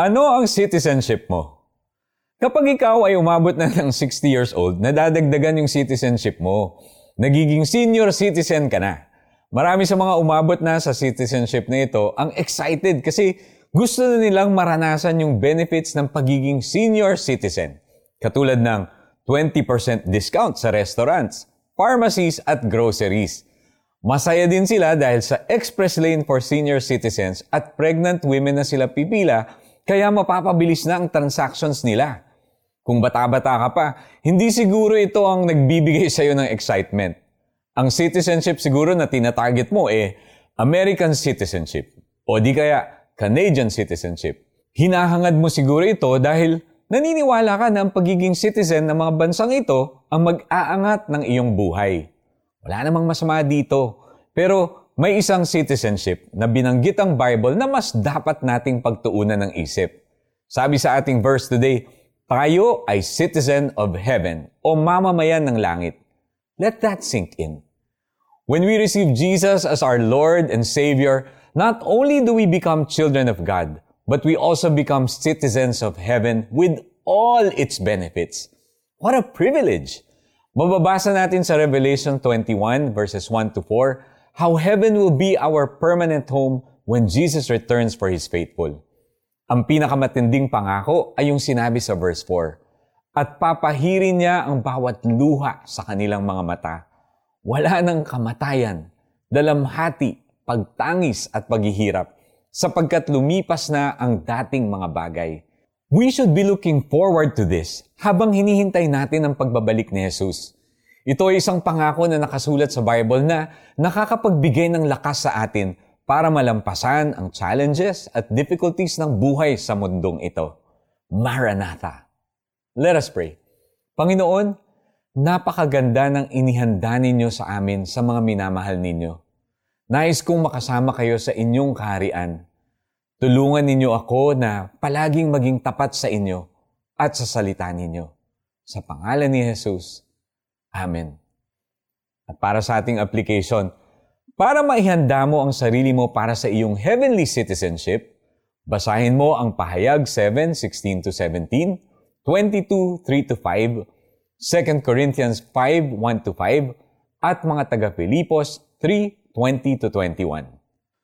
Ano ang citizenship mo? Kapag ikaw ay umabot na ng 60 years old, nadadagdagan yung citizenship mo. Nagiging senior citizen ka na. Marami sa mga umabot na sa citizenship na ito ang excited kasi gusto na nilang maranasan yung benefits ng pagiging senior citizen. Katulad ng 20% discount sa restaurants, pharmacies at groceries. Masaya din sila dahil sa express lane for senior citizens at pregnant women na sila pipila kaya mapapabilis na ang transactions nila. Kung bata-bata ka pa, hindi siguro ito ang nagbibigay sa iyo ng excitement. Ang citizenship siguro na tinatarget mo eh American citizenship o di kaya Canadian citizenship. Hinahangad mo siguro ito dahil naniniwala ka na ang pagiging citizen ng mga bansang ito ang mag-aangat ng iyong buhay. Wala namang masama dito. Pero may isang citizenship na binanggit ang Bible na mas dapat nating pagtuunan ng isip. Sabi sa ating verse today, tayo ay citizen of heaven o mamamayan ng langit. Let that sink in. When we receive Jesus as our Lord and Savior, not only do we become children of God, but we also become citizens of heaven with all its benefits. What a privilege! Mababasa natin sa Revelation 21 verses 1 to 4 how heaven will be our permanent home when Jesus returns for His faithful. Ang pinakamatinding pangako ay yung sinabi sa verse 4, At papahirin niya ang bawat luha sa kanilang mga mata. Wala nang kamatayan, dalamhati, pagtangis at paghihirap, sapagkat lumipas na ang dating mga bagay. We should be looking forward to this habang hinihintay natin ang pagbabalik ni Jesus. Ito ay isang pangako na nakasulat sa Bible na nakakapagbigay ng lakas sa atin para malampasan ang challenges at difficulties ng buhay sa mundong ito. Maranatha. Let us pray. Panginoon, napakaganda ng inihanda ninyo sa amin sa mga minamahal ninyo. Nais kong makasama kayo sa inyong kaharian. Tulungan ninyo ako na palaging maging tapat sa inyo at sa salita ninyo. Sa pangalan ni Jesus, Amen. At para sa ating application, para maihanda mo ang sarili mo para sa iyong heavenly citizenship, basahin mo ang pahayag 7:16 to 17, 22:3 to 5, 2 Corinthians 5:1 to 5, at mga taga Filipos 3:20 to 21.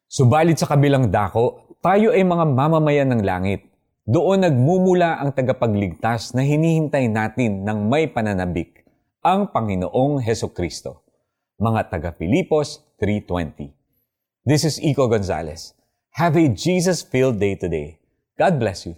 Subalit sa kabilang dako, tayo ay mga mamamayan ng langit. Doon nagmumula ang tagapagligtas na hinihintay natin ng may pananabik ang Panginoong Heso Kristo. Mga taga Filipos 3.20 This is Iko Gonzalez. Have a Jesus-filled day today. God bless you.